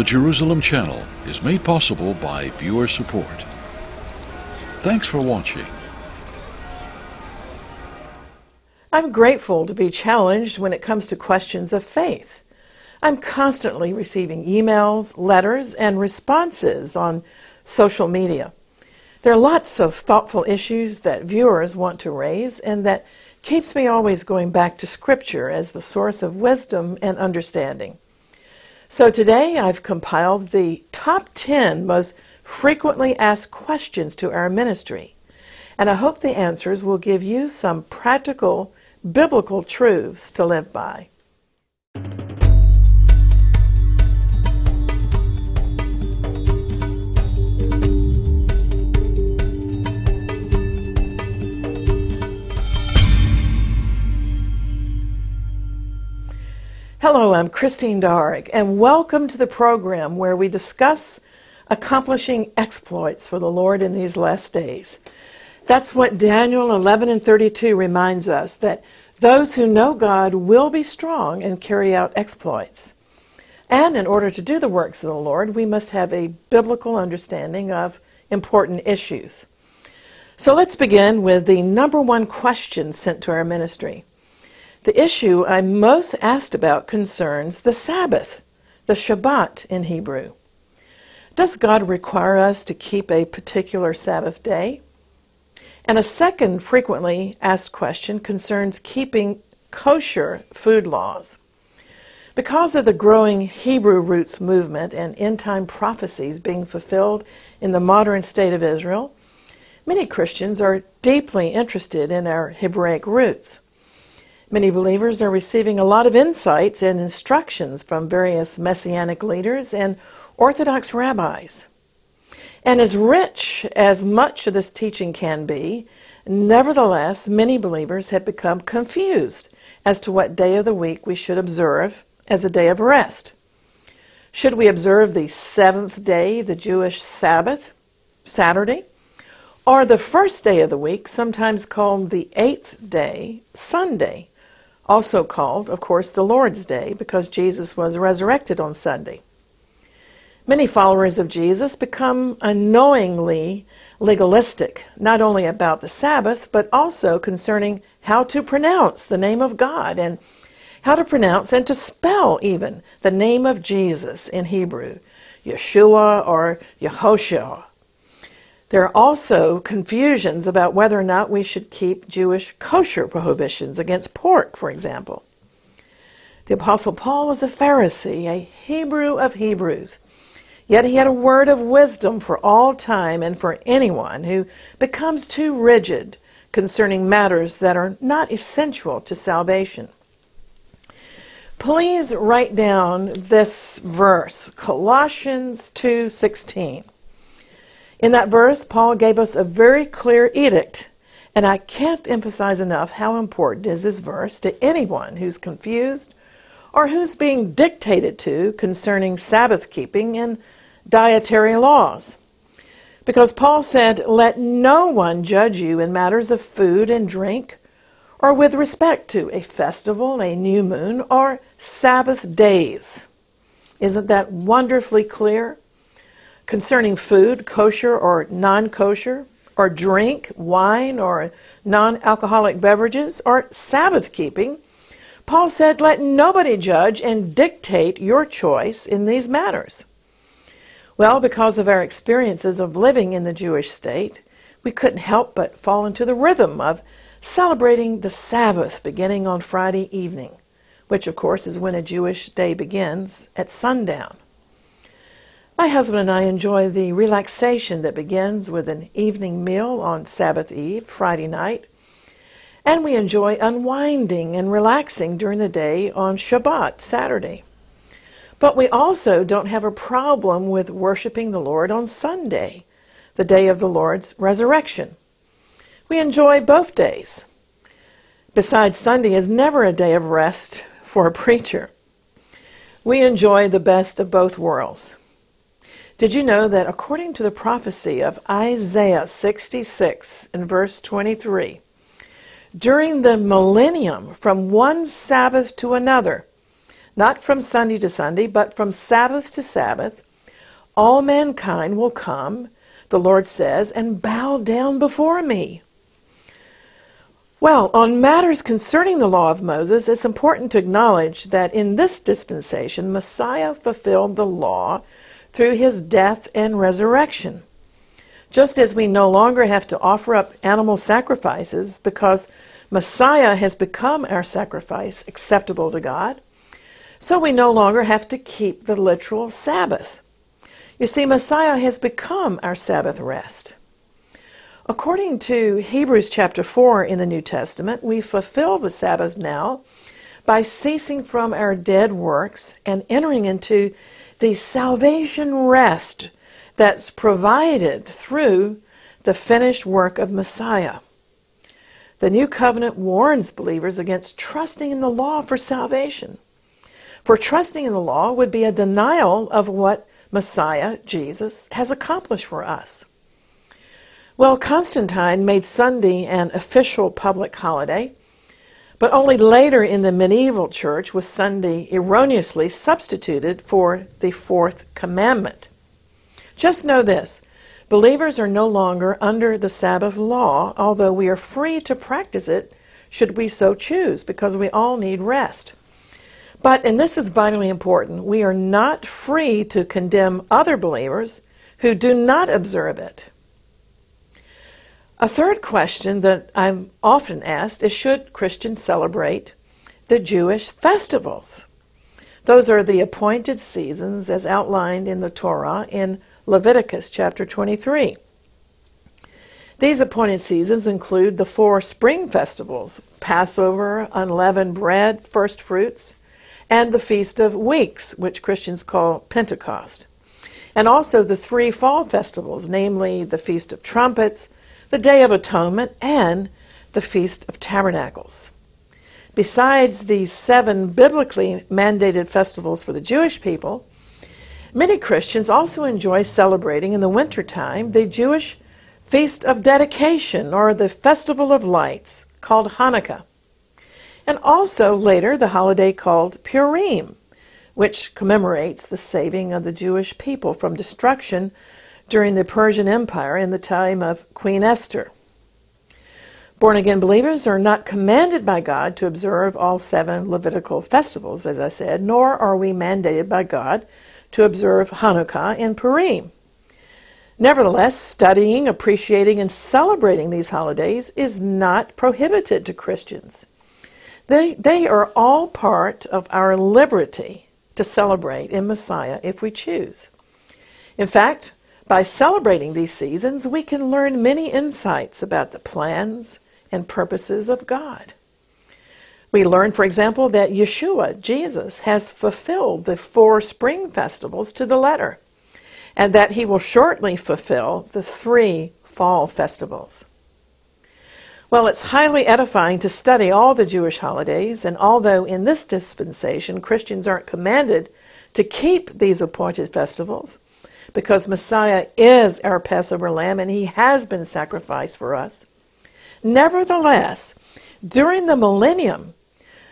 The Jerusalem Channel is made possible by viewer support. Thanks for watching. I'm grateful to be challenged when it comes to questions of faith. I'm constantly receiving emails, letters, and responses on social media. There are lots of thoughtful issues that viewers want to raise and that keeps me always going back to Scripture as the source of wisdom and understanding. So today I've compiled the top 10 most frequently asked questions to our ministry. And I hope the answers will give you some practical biblical truths to live by. Hello, I'm Christine Darg, and welcome to the program where we discuss accomplishing exploits for the Lord in these last days. That's what Daniel 11 and 32 reminds us that those who know God will be strong and carry out exploits. And in order to do the works of the Lord, we must have a biblical understanding of important issues. So let's begin with the number one question sent to our ministry. The issue I'm most asked about concerns the Sabbath, the Shabbat in Hebrew. Does God require us to keep a particular Sabbath day? And a second frequently asked question concerns keeping kosher food laws. Because of the growing Hebrew roots movement and end time prophecies being fulfilled in the modern state of Israel, many Christians are deeply interested in our Hebraic roots. Many believers are receiving a lot of insights and instructions from various messianic leaders and Orthodox rabbis. And as rich as much of this teaching can be, nevertheless, many believers have become confused as to what day of the week we should observe as a day of rest. Should we observe the seventh day, the Jewish Sabbath, Saturday, or the first day of the week, sometimes called the eighth day, Sunday, also called, of course, the Lord's Day, because Jesus was resurrected on Sunday. Many followers of Jesus become unknowingly legalistic, not only about the Sabbath, but also concerning how to pronounce the name of God and how to pronounce and to spell even the name of Jesus in Hebrew, Yeshua or Yehoshua. There are also confusions about whether or not we should keep Jewish kosher prohibitions against pork, for example. The Apostle Paul was a Pharisee, a Hebrew of Hebrews. Yet he had a word of wisdom for all time and for anyone who becomes too rigid concerning matters that are not essential to salvation. Please write down this verse, Colossians 2:16. In that verse, Paul gave us a very clear edict, and I can't emphasize enough how important is this verse to anyone who's confused or who's being dictated to concerning Sabbath keeping and dietary laws. Because Paul said, Let no one judge you in matters of food and drink, or with respect to a festival, a new moon, or Sabbath days. Isn't that wonderfully clear? Concerning food, kosher or non kosher, or drink, wine, or non alcoholic beverages, or Sabbath keeping, Paul said, Let nobody judge and dictate your choice in these matters. Well, because of our experiences of living in the Jewish state, we couldn't help but fall into the rhythm of celebrating the Sabbath beginning on Friday evening, which, of course, is when a Jewish day begins at sundown. My husband and I enjoy the relaxation that begins with an evening meal on Sabbath Eve, Friday night, and we enjoy unwinding and relaxing during the day on Shabbat, Saturday. But we also don't have a problem with worshiping the Lord on Sunday, the day of the Lord's resurrection. We enjoy both days. Besides, Sunday is never a day of rest for a preacher. We enjoy the best of both worlds. Did you know that according to the prophecy of Isaiah 66 in verse 23, during the millennium from one Sabbath to another, not from Sunday to Sunday, but from Sabbath to Sabbath, all mankind will come, the Lord says, and bow down before me. Well, on matters concerning the law of Moses, it's important to acknowledge that in this dispensation, Messiah fulfilled the law through his death and resurrection. Just as we no longer have to offer up animal sacrifices because Messiah has become our sacrifice acceptable to God, so we no longer have to keep the literal Sabbath. You see, Messiah has become our Sabbath rest. According to Hebrews chapter 4 in the New Testament, we fulfill the Sabbath now by ceasing from our dead works and entering into the salvation rest that's provided through the finished work of Messiah. The new covenant warns believers against trusting in the law for salvation. For trusting in the law would be a denial of what Messiah, Jesus, has accomplished for us. Well, Constantine made Sunday an official public holiday, but only later in the medieval church was Sunday erroneously substituted for the fourth commandment. Just know this believers are no longer under the Sabbath law, although we are free to practice it should we so choose, because we all need rest. But, and this is vitally important, we are not free to condemn other believers who do not observe it. A third question that I'm often asked is should Christians celebrate the Jewish festivals? Those are the appointed seasons as outlined in the Torah in Leviticus chapter 23. These appointed seasons include the four spring festivals Passover, unleavened bread, first fruits, and the Feast of Weeks, which Christians call Pentecost. And also the three fall festivals, namely the Feast of Trumpets, the Day of Atonement, and the Feast of Tabernacles. Besides these seven biblically mandated festivals for the Jewish people, many Christians also enjoy celebrating in the wintertime the Jewish Feast of Dedication or the Festival of Lights called Hanukkah, and also later the holiday called Purim, which commemorates the saving of the Jewish people from destruction during the Persian Empire in the time of Queen Esther. Born again believers are not commanded by God to observe all seven Levitical festivals, as I said, nor are we mandated by God to observe Hanukkah and Purim. Nevertheless, studying, appreciating, and celebrating these holidays is not prohibited to Christians. They, they are all part of our liberty to celebrate in Messiah if we choose. In fact, by celebrating these seasons, we can learn many insights about the plans and purposes of God. We learn, for example, that Yeshua, Jesus, has fulfilled the four spring festivals to the letter, and that he will shortly fulfill the three fall festivals. Well, it's highly edifying to study all the Jewish holidays, and although in this dispensation Christians aren't commanded to keep these appointed festivals, because Messiah is our Passover lamb and he has been sacrificed for us. Nevertheless, during the millennium,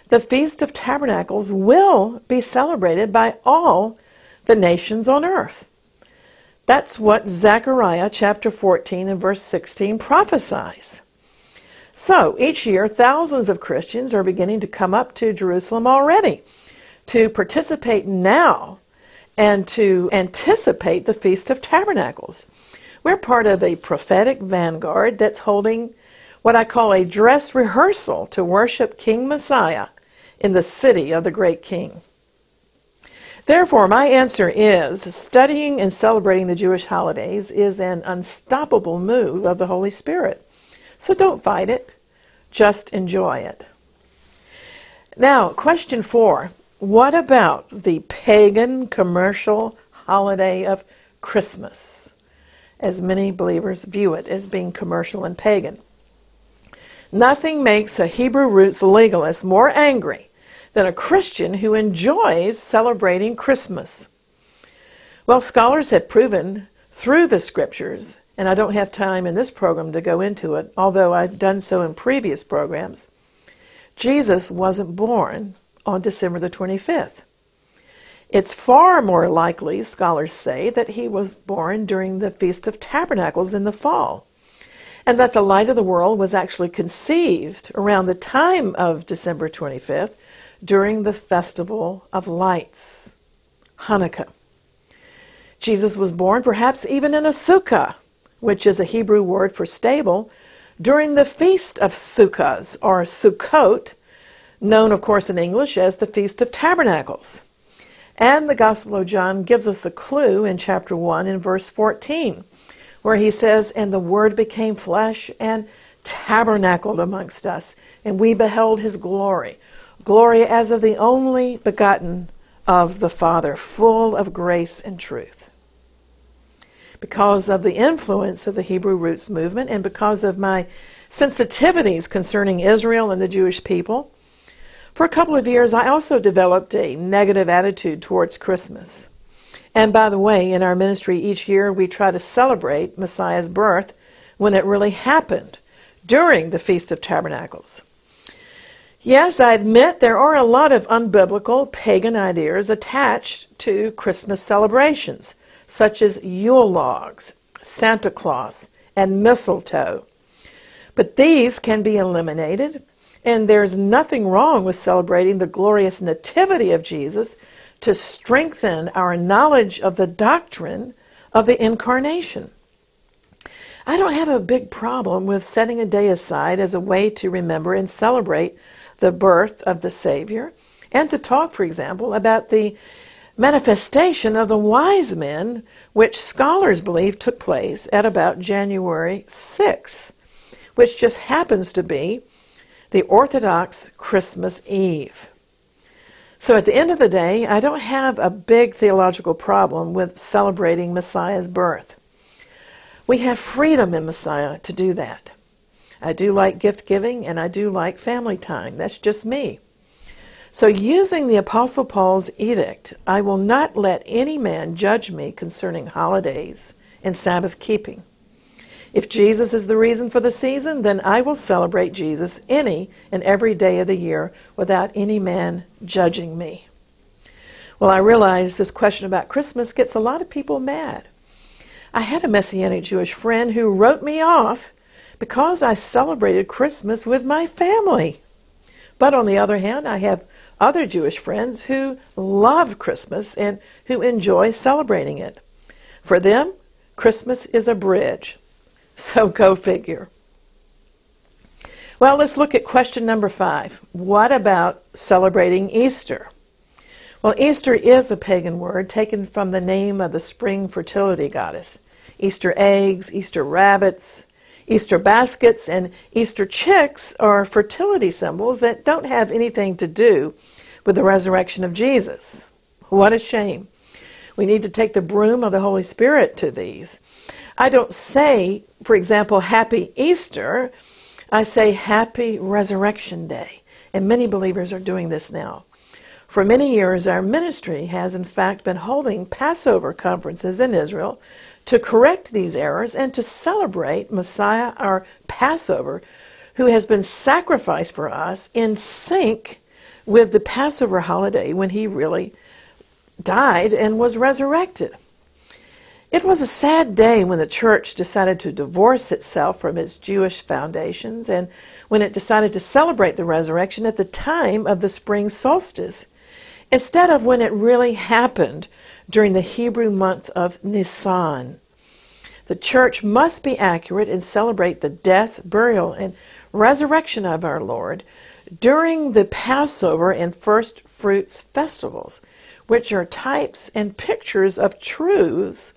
the Feast of Tabernacles will be celebrated by all the nations on earth. That's what Zechariah chapter 14 and verse 16 prophesies. So each year, thousands of Christians are beginning to come up to Jerusalem already to participate now and to anticipate the Feast of Tabernacles. We're part of a prophetic vanguard that's holding what I call a dress rehearsal to worship King Messiah in the city of the great King. Therefore, my answer is studying and celebrating the Jewish holidays is an unstoppable move of the Holy Spirit. So don't fight it, just enjoy it. Now, question four what about the pagan commercial holiday of Christmas, as many believers view it as being commercial and pagan? Nothing makes a Hebrew roots legalist more angry than a Christian who enjoys celebrating Christmas. Well, scholars have proven through the scriptures, and I don't have time in this program to go into it, although I've done so in previous programs. Jesus wasn't born on December the 25th. It's far more likely, scholars say, that he was born during the Feast of Tabernacles in the fall, and that the light of the world was actually conceived around the time of December 25th during the Festival of Lights, Hanukkah. Jesus was born perhaps even in a sukkah, which is a Hebrew word for stable, during the Feast of Sukkahs, or Sukkot, known, of course, in English as the Feast of Tabernacles. And the Gospel of John gives us a clue in chapter 1 in verse 14, where he says, And the Word became flesh and tabernacled amongst us, and we beheld his glory. Glory as of the only begotten of the Father, full of grace and truth. Because of the influence of the Hebrew roots movement and because of my sensitivities concerning Israel and the Jewish people, for a couple of years, I also developed a negative attitude towards Christmas. And by the way, in our ministry each year, we try to celebrate Messiah's birth when it really happened during the Feast of Tabernacles. Yes, I admit there are a lot of unbiblical pagan ideas attached to Christmas celebrations, such as Yule logs, Santa Claus, and mistletoe. But these can be eliminated and there's nothing wrong with celebrating the glorious nativity of Jesus to strengthen our knowledge of the doctrine of the incarnation. I don't have a big problem with setting a day aside as a way to remember and celebrate the birth of the Savior and to talk, for example, about the manifestation of the wise men, which scholars believe took place at about January 6th, which just happens to be the Orthodox Christmas Eve. So at the end of the day, I don't have a big theological problem with celebrating Messiah's birth. We have freedom in Messiah to do that. I do like gift giving and I do like family time. That's just me. So, using the Apostle Paul's edict, I will not let any man judge me concerning holidays and Sabbath keeping. If Jesus is the reason for the season, then I will celebrate Jesus any and every day of the year without any man judging me. Well, I realize this question about Christmas gets a lot of people mad. I had a Messianic Jewish friend who wrote me off because I celebrated Christmas with my family. But on the other hand, I have other Jewish friends who love Christmas and who enjoy celebrating it. For them, Christmas is a bridge so go figure. Well, let's look at question number five. What about celebrating Easter? Well, Easter is a pagan word taken from the name of the spring fertility goddess. Easter eggs, Easter rabbits, Easter baskets, and Easter chicks are fertility symbols that don't have anything to do with the resurrection of Jesus. What a shame. We need to take the broom of the Holy Spirit to these. I don't say, for example, Happy Easter. I say Happy Resurrection Day. And many believers are doing this now. For many years, our ministry has, in fact, been holding Passover conferences in Israel to correct these errors and to celebrate Messiah, our Passover, who has been sacrificed for us in sync with the Passover holiday when he really died and was resurrected. It was a sad day when the church decided to divorce itself from its Jewish foundations and when it decided to celebrate the resurrection at the time of the spring solstice instead of when it really happened during the Hebrew month of Nisan. The church must be accurate and celebrate the death, burial, and resurrection of our Lord during the Passover and first fruits festivals, which are types and pictures of truths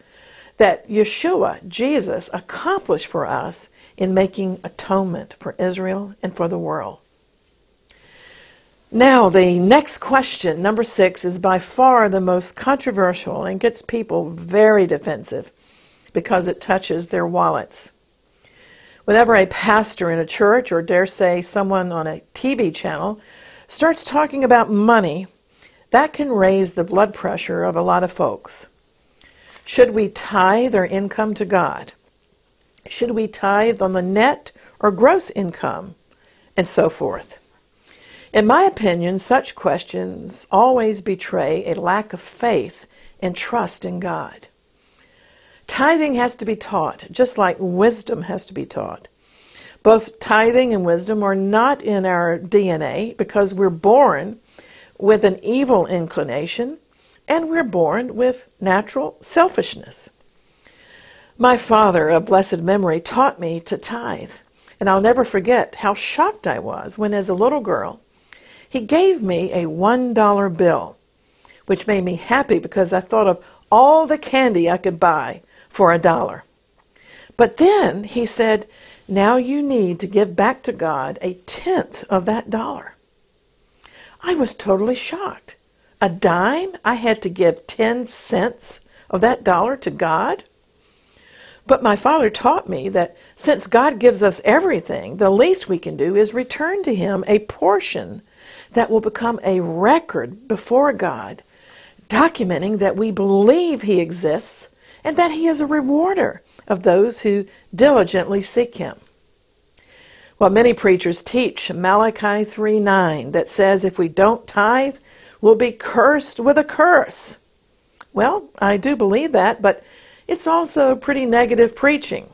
that Yeshua, Jesus, accomplished for us in making atonement for Israel and for the world. Now, the next question, number six, is by far the most controversial and gets people very defensive because it touches their wallets. Whenever a pastor in a church, or dare say someone on a TV channel, starts talking about money, that can raise the blood pressure of a lot of folks. Should we tithe our income to God? Should we tithe on the net or gross income? And so forth. In my opinion, such questions always betray a lack of faith and trust in God. Tithing has to be taught, just like wisdom has to be taught. Both tithing and wisdom are not in our DNA because we're born with an evil inclination and we're born with natural selfishness. My father, of blessed memory, taught me to tithe, and I'll never forget how shocked I was when, as a little girl, he gave me a $1 bill, which made me happy because I thought of all the candy I could buy for a dollar. But then he said, Now you need to give back to God a tenth of that dollar. I was totally shocked. A dime? I had to give 10 cents of that dollar to God? But my father taught me that since God gives us everything, the least we can do is return to Him a portion that will become a record before God, documenting that we believe He exists and that He is a rewarder of those who diligently seek Him. Well, many preachers teach Malachi 3 9 that says if we don't tithe, we'll be cursed with a curse. Well, I do believe that, but it's also pretty negative preaching.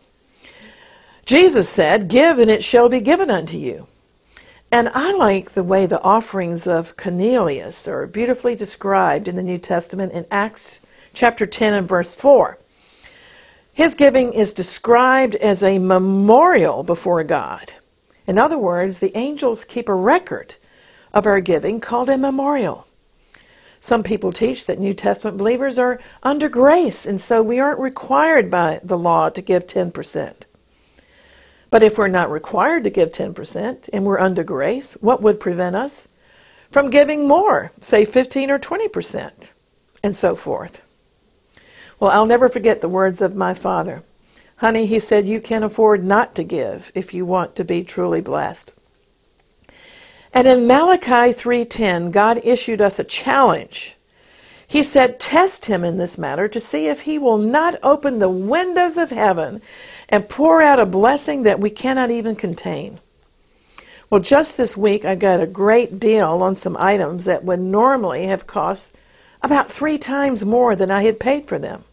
Jesus said, Give and it shall be given unto you. And I like the way the offerings of Cornelius are beautifully described in the New Testament in Acts chapter 10 and verse 4. His giving is described as a memorial before God. In other words, the angels keep a record of our giving called a memorial. Some people teach that New Testament believers are under grace, and so we aren't required by the law to give 10%. But if we're not required to give 10% and we're under grace, what would prevent us from giving more, say 15 or 20%, and so forth? Well, I'll never forget the words of my father. Honey, he said, you can afford not to give if you want to be truly blessed. And in Malachi 3:10, God issued us a challenge. He said, "Test him in this matter to see if he will not open the windows of heaven and pour out a blessing that we cannot even contain. Well, just this week I got a great deal on some items that would normally have cost about three times more than I had paid for them.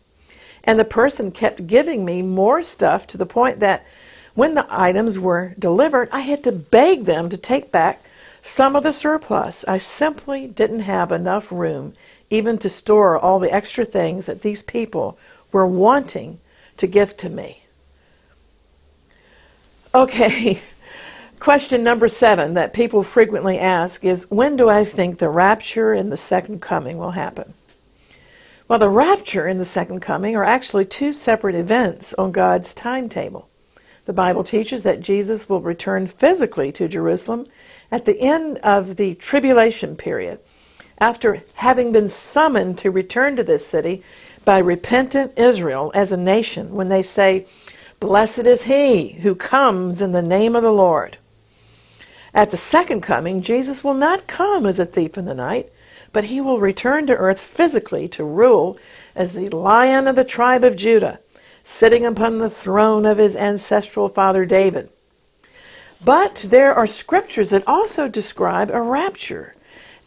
And the person kept giving me more stuff to the point that when the items were delivered, I had to beg them to take back some of the surplus. I simply didn't have enough room even to store all the extra things that these people were wanting to give to me. Okay, question number seven that people frequently ask is when do I think the rapture and the second coming will happen? Well, the rapture and the second coming are actually two separate events on God's timetable. The Bible teaches that Jesus will return physically to Jerusalem at the end of the tribulation period, after having been summoned to return to this city by repentant Israel as a nation when they say, Blessed is he who comes in the name of the Lord. At the second coming, Jesus will not come as a thief in the night, but he will return to earth physically to rule as the lion of the tribe of Judah, sitting upon the throne of his ancestral father David. But there are scriptures that also describe a rapture,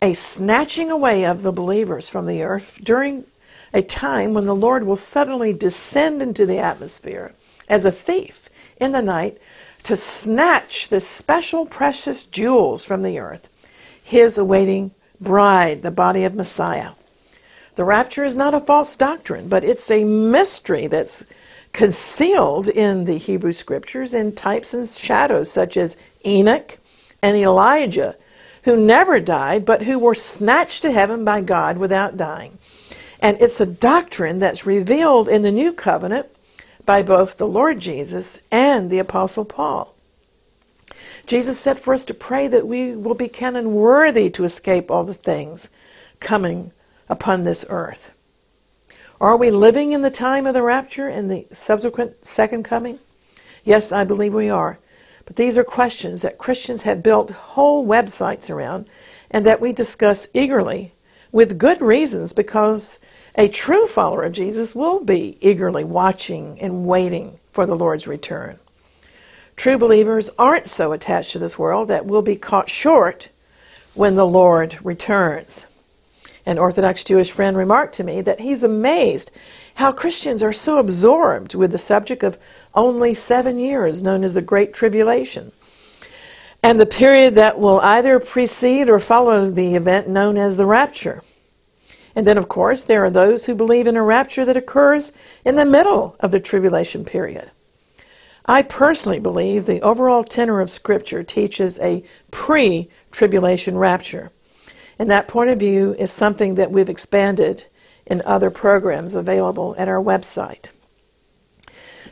a snatching away of the believers from the earth during a time when the Lord will suddenly descend into the atmosphere as a thief in the night to snatch the special precious jewels from the earth, his awaiting bride, the body of Messiah. The rapture is not a false doctrine, but it's a mystery that's concealed in the Hebrew scriptures in types and shadows, such as Enoch and Elijah, who never died, but who were snatched to heaven by God without dying. And it's a doctrine that's revealed in the new covenant by both the Lord Jesus and the Apostle Paul. Jesus said for us to pray that we will be counted worthy to escape all the things coming upon this earth. Are we living in the time of the rapture and the subsequent second coming? Yes, I believe we are. But these are questions that Christians have built whole websites around and that we discuss eagerly with good reasons because a true follower of Jesus will be eagerly watching and waiting for the Lord's return. True believers aren't so attached to this world that we'll be caught short when the Lord returns. An Orthodox Jewish friend remarked to me that he's amazed how Christians are so absorbed with the subject of only seven years, known as the Great Tribulation, and the period that will either precede or follow the event known as the rapture. And then, of course, there are those who believe in a rapture that occurs in the middle of the tribulation period. I personally believe the overall tenor of Scripture teaches a pre tribulation rapture. And that point of view is something that we've expanded in other programs available at our website.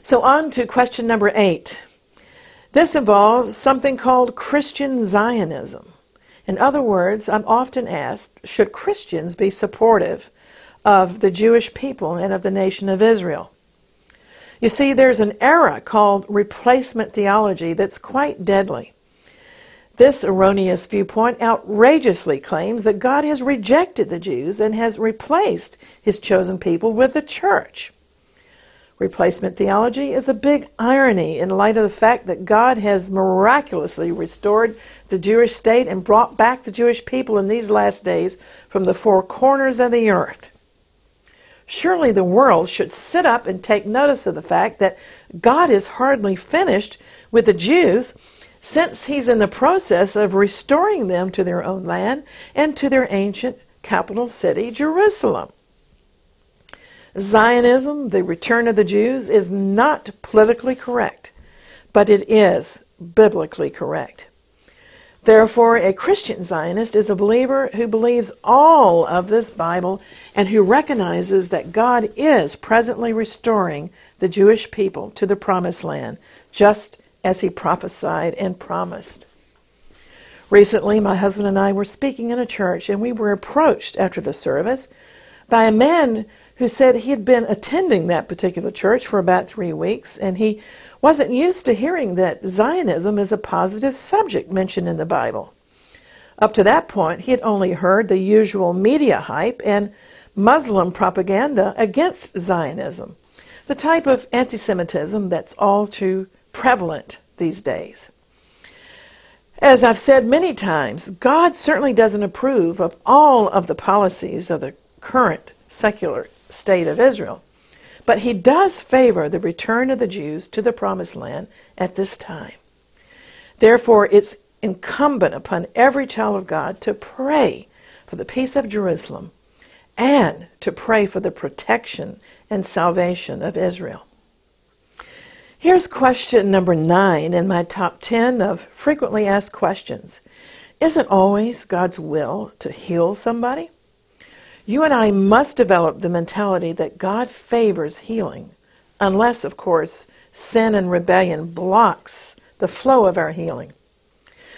So, on to question number eight. This involves something called Christian Zionism. In other words, I'm often asked should Christians be supportive of the Jewish people and of the nation of Israel? You see, there's an era called replacement theology that's quite deadly. This erroneous viewpoint outrageously claims that God has rejected the Jews and has replaced his chosen people with the church. Replacement theology is a big irony in light of the fact that God has miraculously restored the Jewish state and brought back the Jewish people in these last days from the four corners of the earth. Surely the world should sit up and take notice of the fact that God is hardly finished with the Jews since he's in the process of restoring them to their own land and to their ancient capital city, Jerusalem. Zionism, the return of the Jews, is not politically correct, but it is biblically correct. Therefore, a Christian Zionist is a believer who believes all of this Bible and who recognizes that God is presently restoring the Jewish people to the promised land, just as he prophesied and promised. Recently, my husband and I were speaking in a church, and we were approached after the service by a man who said he had been attending that particular church for about three weeks, and he wasn't used to hearing that Zionism is a positive subject mentioned in the Bible. Up to that point, he had only heard the usual media hype and Muslim propaganda against Zionism, the type of anti Semitism that's all too prevalent these days. As I've said many times, God certainly doesn't approve of all of the policies of the current secular state of Israel. But he does favor the return of the Jews to the promised land at this time. Therefore, it's incumbent upon every child of God to pray for the peace of Jerusalem and to pray for the protection and salvation of Israel. Here's question number nine in my top 10 of frequently asked questions. Is it always God's will to heal somebody? You and I must develop the mentality that God favors healing, unless, of course, sin and rebellion blocks the flow of our healing.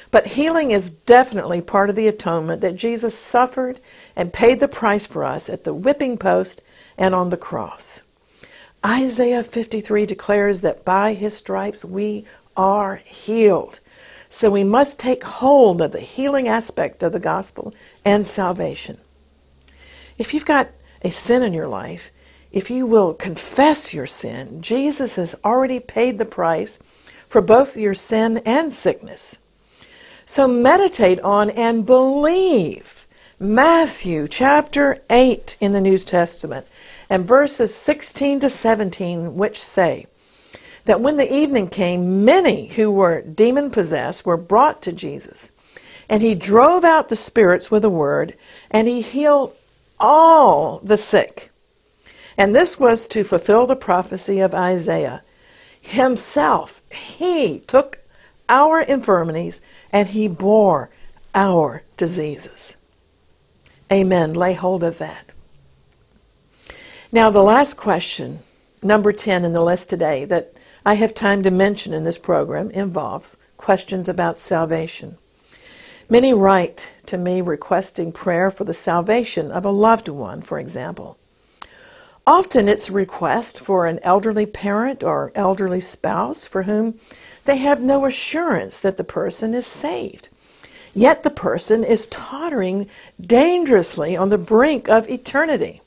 But healing is definitely part of the atonement that Jesus suffered and paid the price for us at the whipping post and on the cross. Isaiah 53 declares that by his stripes we are healed. So we must take hold of the healing aspect of the gospel and salvation. If you've got a sin in your life, if you will confess your sin, Jesus has already paid the price for both your sin and sickness. So meditate on and believe Matthew chapter 8 in the New Testament and verses 16 to 17, which say that when the evening came, many who were demon possessed were brought to Jesus. And he drove out the spirits with a word, and he healed all the sick. And this was to fulfill the prophecy of Isaiah. Himself, he took our infirmities and he bore our diseases. Amen. Lay hold of that. Now, the last question, number 10 in the list today, that I have time to mention in this program involves questions about salvation. Many write to me requesting prayer for the salvation of a loved one, for example. Often it's a request for an elderly parent or elderly spouse for whom they have no assurance that the person is saved. Yet the person is tottering dangerously on the brink of eternity.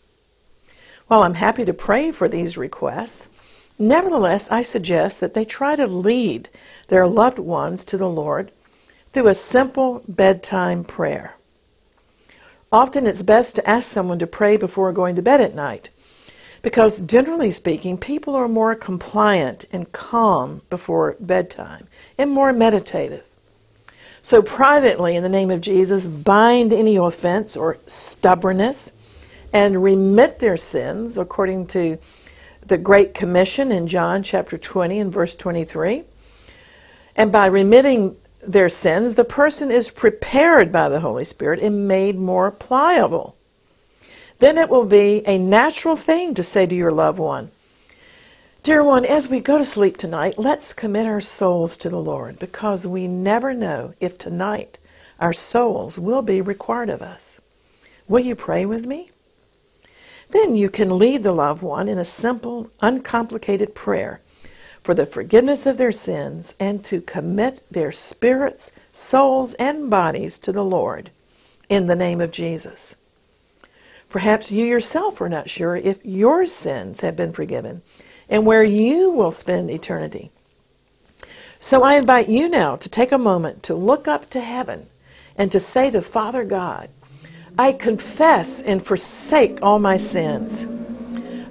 While I'm happy to pray for these requests, nevertheless I suggest that they try to lead their loved ones to the Lord through a simple bedtime prayer. Often it's best to ask someone to pray before going to bed at night because, generally speaking, people are more compliant and calm before bedtime and more meditative. So, privately, in the name of Jesus, bind any offense or stubbornness and remit their sins according to the Great Commission in John chapter 20 and verse 23. And by remitting their sins, the person is prepared by the Holy Spirit and made more pliable. Then it will be a natural thing to say to your loved one, Dear one, as we go to sleep tonight, let's commit our souls to the Lord because we never know if tonight our souls will be required of us. Will you pray with me? Then you can lead the loved one in a simple, uncomplicated prayer for the forgiveness of their sins and to commit their spirits, souls, and bodies to the Lord in the name of Jesus. Perhaps you yourself are not sure if your sins have been forgiven and where you will spend eternity. So I invite you now to take a moment to look up to heaven and to say to Father God, I confess and forsake all my sins.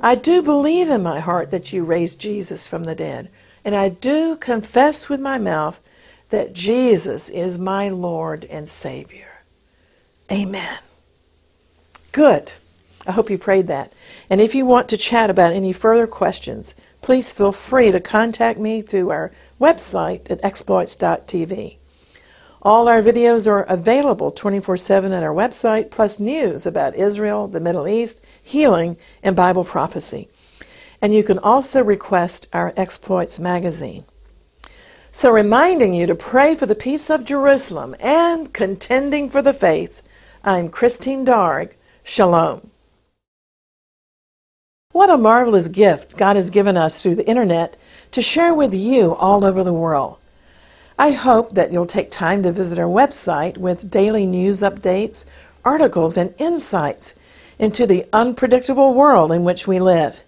I do believe in my heart that you raised Jesus from the dead, and I do confess with my mouth that Jesus is my Lord and Savior. Amen. Good. I hope you prayed that. And if you want to chat about any further questions, please feel free to contact me through our website at exploits.tv. All our videos are available 24 7 at our website, plus news about Israel, the Middle East, healing, and Bible prophecy. And you can also request our Exploits magazine. So, reminding you to pray for the peace of Jerusalem and contending for the faith, I'm Christine Darg. Shalom. What a marvelous gift God has given us through the internet to share with you all over the world. I hope that you'll take time to visit our website with daily news updates, articles, and insights into the unpredictable world in which we live.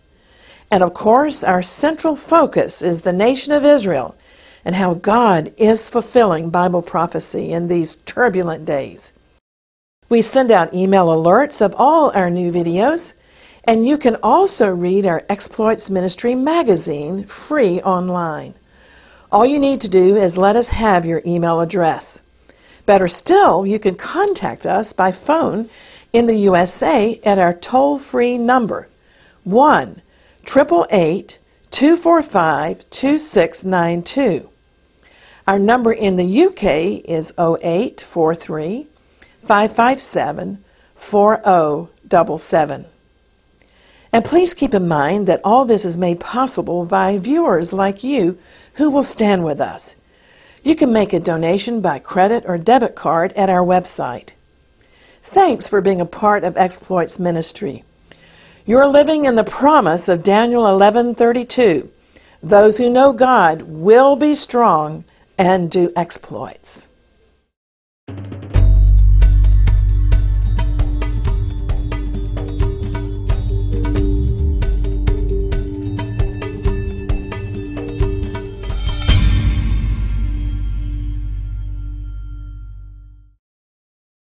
And of course, our central focus is the nation of Israel and how God is fulfilling Bible prophecy in these turbulent days. We send out email alerts of all our new videos, and you can also read our Exploits Ministry magazine free online. All you need to do is let us have your email address. Better still, you can contact us by phone in the USA at our toll free number 1 888 245 2692. Our number in the UK is 0843 557 4077. And please keep in mind that all this is made possible by viewers like you who will stand with us. You can make a donation by credit or debit card at our website. Thanks for being a part of Exploits Ministry. You're living in the promise of Daniel 11:32. Those who know God will be strong and do exploits.